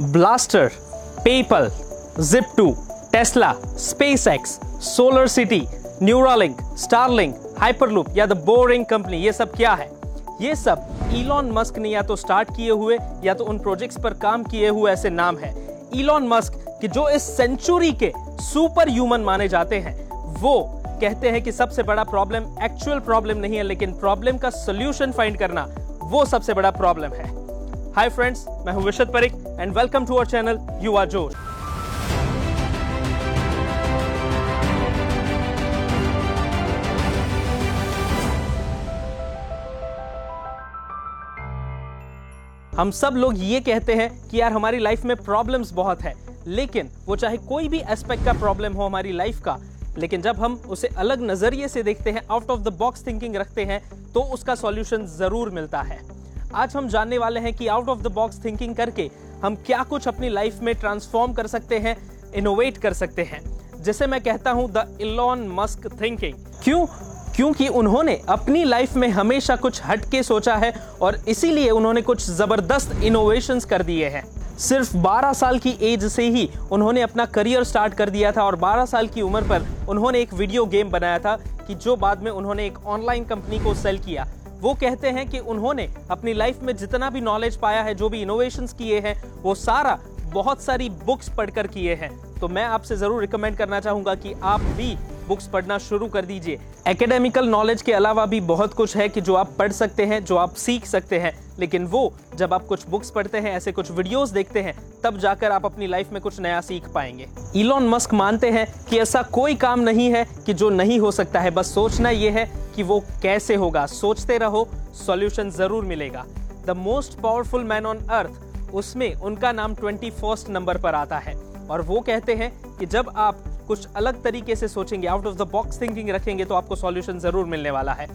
Blaster PayPal Zip two Tesla SpaceX SolarCity Neuralink Starlink Hyperloop या the boring company ये सब क्या है? ये सब इलॉन मस्क ने या तो स्टार्ट किए हुए या तो उन प्रोजेक्ट्स पर काम किए हुए ऐसे नाम है। इलॉन मस्क कि जो इस सेंचुरी के सुपर ह्यूमन माने जाते हैं, वो कहते हैं कि सबसे बड़ा प्रॉब्लम एक्चुअल प्रॉब्लम नहीं है, लेकिन प्रॉब्लम का सोल्यूशन फाइंड करना, वो सबसे बड़ा प्रॉब्लम है। हाय फ्रेंड्स मैं हूँ Vishad Parikh and welcome to our channel Yuva Josh हम सब लोग ये कहते हैं कि यार हमारी लाइफ में प्रॉब्लम्स बहुत है, लेकिन वो चाहे कोई भी एस्पेक्ट का प्रॉब्लम हो हमारी लाइफ का, लेकिन जब हम उसे अलग नज़रिए से देखते हैं out of the box thinking रखते हैं तो उसका सॉल्यूशन ज़रूर मिलता है। आज हम जानने वाले हैं कि out of the box thinking करके हम क्या कुछ अपनी लाइफ में ट्रांसफॉर्म कर सकते हैं इनोवेट कर सकते हैं। जिसे मैं कहता हूँ द इलॉन मस्क थिंकिंग क्यों? क्योंकि उन्होंने अपनी लाइफ में हमेशा कुछ हटके सोचा है और इसीलिए उन्होंने कुछ ज़बरदस्त इनोवेशंस कर दिए हैं। सिर्फ़ 12 साल की एज से ही उन्होंने अपना करियर स्टार्ट कर दिया था और 12 साल की उम्र पर उन्होंने एक वीडियो गेम बनाया था कि जो बाद में उन्होंने एक ऑनलाइन कंपनी को सेल किया। वो कहते हैं कि उन्होंने अपनी लाइफ में जितना भी नॉलेज पाया है, जो भी इनोवेशन किए हैं, वो सारा बहुत सारी बुक्स पढ़कर किए हैं। तो मैं आपसे ज़रूर रिकमेंड करना चाहूँगा कि आप भी बुक्स पढ़ना शुरू कर दीजिए। एकेडमिकल नॉलेज के अलावा भी बहुत कुछ है कि जो आप पढ़ सकते हैं, जो आप सीख सकते हैं। लेकिन वो, जब आप कुछ बुक्स पढ़ते हैं, ऐसे कुछ वीडियोस देखते हैं, तब जाकर आप अपनी लाइफ में कुछ नया सीख पाएँगे। इलॉन मस्क मानते हैं कि ऐसा कोई काम नहीं है कि जो नहीं हो सकता है। बस सोचना यह है कि वो कैसे होगा। सोचते रहो सॉल्यूशन ज़रूर मिलेगा। The most powerful man on earth उसमें उनका नाम ट्वेंटी नंबर पर आता है। और वो कहते हैं कि जब आप कुछ अलग तरीके से सोचेंगे out of the box thinking रखेंगे तो आपको सॉल्यूशन ज़रूर मिलने वाला है।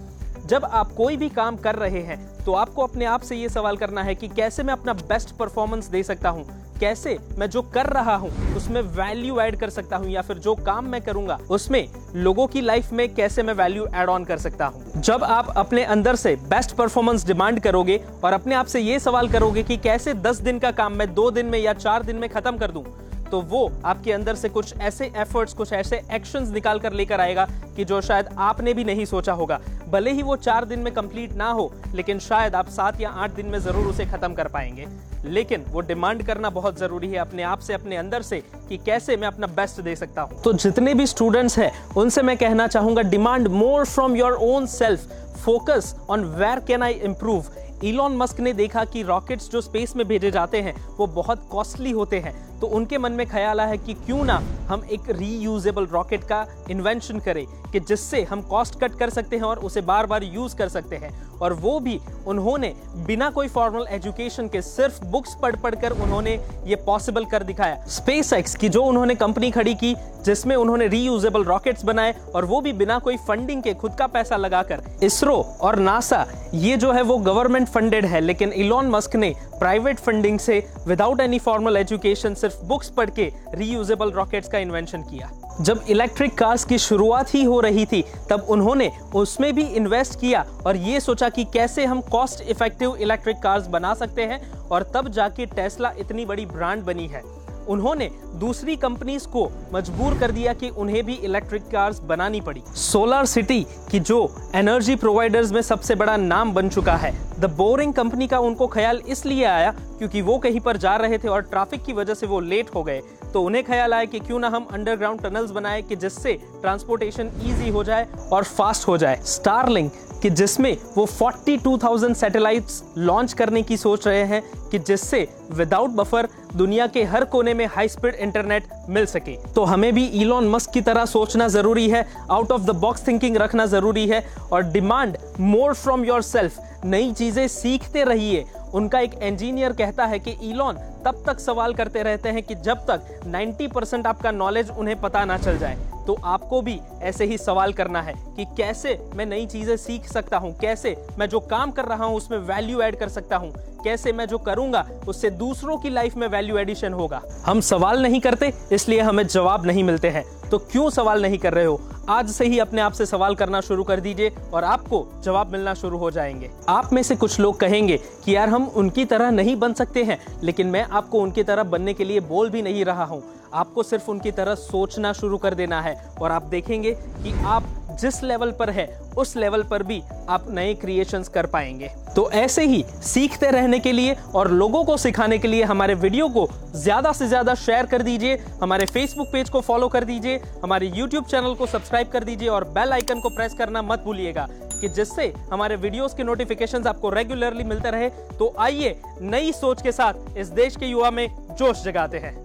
जब आप कोई भी काम कर रहे हैं तो आपको अपने आप से ये सवाल करना है कि कैसे मैं अपना बेस्ट परफॉर्मेंस दे सकता हूँ? कैसे मैं जो कर रहा हूँ, उसमें वैल्यू ऐड कर सकता हूँ, या फिर जो काम मैं करूँगा, उसमें लोगों की लाइफ में कैसे मैं वैल्यू ऐड ऑन कर सकता हूँ? जब आप अपने अंदर से बेस्ट परफॉर्मेंस डिमांड करोगे और अपने आप से ये सवाल करोगे कि कैसे दस दिन का काम मैं दो दिन में या चार दिन में खत्म कर दूँ तो वो आपके अंदर से कुछ ऐसे एफर्ट्स कुछ ऐसे एक्शंस निकाल कर लेकर आएगा कि जो शायद आपने भी नहीं सोचा होगा। भले ही वो चार दिन में कंप्लीट ना हो, लेकिन शायद आप सात या आठ दिन में ज़रूर उसे खत्म कर पाएँगे। लेकिन वो डिमांड करना बहुत ज़रूरी है अपने आप से, अपने अंदर से, कि कैसे मैं अपना बेस्ट दे सकता हूँ। तो जितने भी स्टूडेंट्स हैं, उनसे मैं कहना चाहूँगा demand more from your own self focus on where can I improve Elon Musk ने देखा कि रॉकेट्स जो स्पेस में भेजे जाते हैं, वो बहुत कॉस्टली होते हैं। तो उनके मन में ख्याल आया है कि क्यों ना हम एक रीयूजेबल रॉकेट का इन्वेंशन करें कि जिससे हम कॉस्ट कट कर सकते हैं और उसे बार बार यूज़ कर सकते हैं। और वो भी उन्होंने बिना कोई फॉर्मल एजुकेशन के सिर्फ़ बुक्स पढ़ पढ़कर उन्होंने ये पॉसिबल कर दिखाया। स्पेस एक्स की जो उन्होंने कंपनी खड़ी की, जिसमें उन्होंने रीयूजेबल रॉकेट्स बनाए और वो भी बिना कोई फंडिंग के खुद का पैसा लगाकर। इसरो और नासा ये जो है वो गवर्नमेंट फंडेड है, लेकिन इलॉन मस्क ने प्राइवेट फंडिंग से विदाउट एनी फॉर्मल एजुकेशन सिर्फ़ बुक्स पढ़ के रीयूजेबल रॉकेट्स का इन्वेंशन किया। जब इलेक्ट्रिक कार्स की शुरुआत ही हो रही थी, तब उन्होंने उसमें भी इन्वेस्ट किया और ये सोचा कि कैसे हम कॉस्ट इफ़ेक्टिव इलेक्ट्रिक कार्स बना सकते हैं और तब जाके टेस्ला इतनी बड़ी ब्रांड बनी है। उन्होंने दूसरी कंपनीज़ को मजबूर कर दिया कि उन्हें भी इलेक्ट्रिक कार्स बनानी पड़ी। सोलर सिटी की जो एनर्जी प्रोवाइडर्स में सबसे बड़ा नाम बन चुका है द बोरिंग कंपनी का उनको ख्याल इसलिए आया क्योंकि वो कहीं पर जा रहे थे और ट्रैफ़िक की वजह से वो लेट हो गए। तो उन्हें ख्याल आया कि क्यों ना हम अंडरग्राउंड टनल्स बनाए कि जिससे ट्रांसपोर्टेशन इजी हो जाए और फास्ट हो जाए। स्टारलिंक कि जिसमें वो 42,000 सैटेलाइट्स लॉन्च करने की सोच रहे हैं कि जिससे विदाउट बफर दुनिया के हर कोने में हाई स्पीड इंटरनेट मिल सके। तो हमें भी इलॉन मस्क की तरह सोचना ज़रूरी है out of the box thinking रखना ज़रूरी है और demand more from your self नई चीज़ें सीखते रहिए। उनका एक इंजीनियर कहता है कि इलॉन तब तक सवाल करते रहते हैं कि जब तक 90 परसेंट आपका नॉलेज उन्हें पता ना चल जाए। तो आपको भी ऐसे ही सवाल करना है कि कैसे मैं नई चीज़ें सीख सकता हूँ? कैसे मैं जो काम कर रहा हूँ उसमें वैल्यू ऐड कर सकता हूँ? कैसे मैं जो करूँगा उससे दूसरों की लाइफ में वैल्यू एडिशन होगा? हम सवाल नहीं करते, इसलिए हमें जवाब नहीं मिलते हैं। तो क्यों सवाल नहीं कर रहे हो? आज से ही अपने आप से सवाल करना शुरू कर दीजिए और आपको जवाब मिलना शुरू हो जाएँगे। आप में से कुछ लोग कहेंगे कि यार हम उनकी तरह नहीं बन सकते हैं, लेकिन मैं आपको उनकी तरह बनने के लिए बोल भी नहीं रहा हूँ। आपको सिर्फ़ उनकी तरह सोचना शुरू कर देना है और आप देखेंगे कि आप जिस लेवल पर है, उस लेवल पर भी आप नए क्रिएशंस कर पाएँगे। तो ऐसे ही सीखते रहने के लिए और लोगों को सिखाने के लिए हमारे वीडियो को ज़्यादा से ज़्यादा शेयर कर दीजिए, हमारे फेसबुक पेज को फॉलो कर दीजिए, हमारे यूट्यूब चैनल को सब्सक्राइब कर दीजिए और बेल आइकन को प्रेस करना मत भूलिएगा कि जिससे हमारे वीडियोस के नोटिफिकेशंस आपको रेगुलरली मिलते रहे। तो आइए नई सोच के साथ इस देश के युवा में जोश जगाते हैं।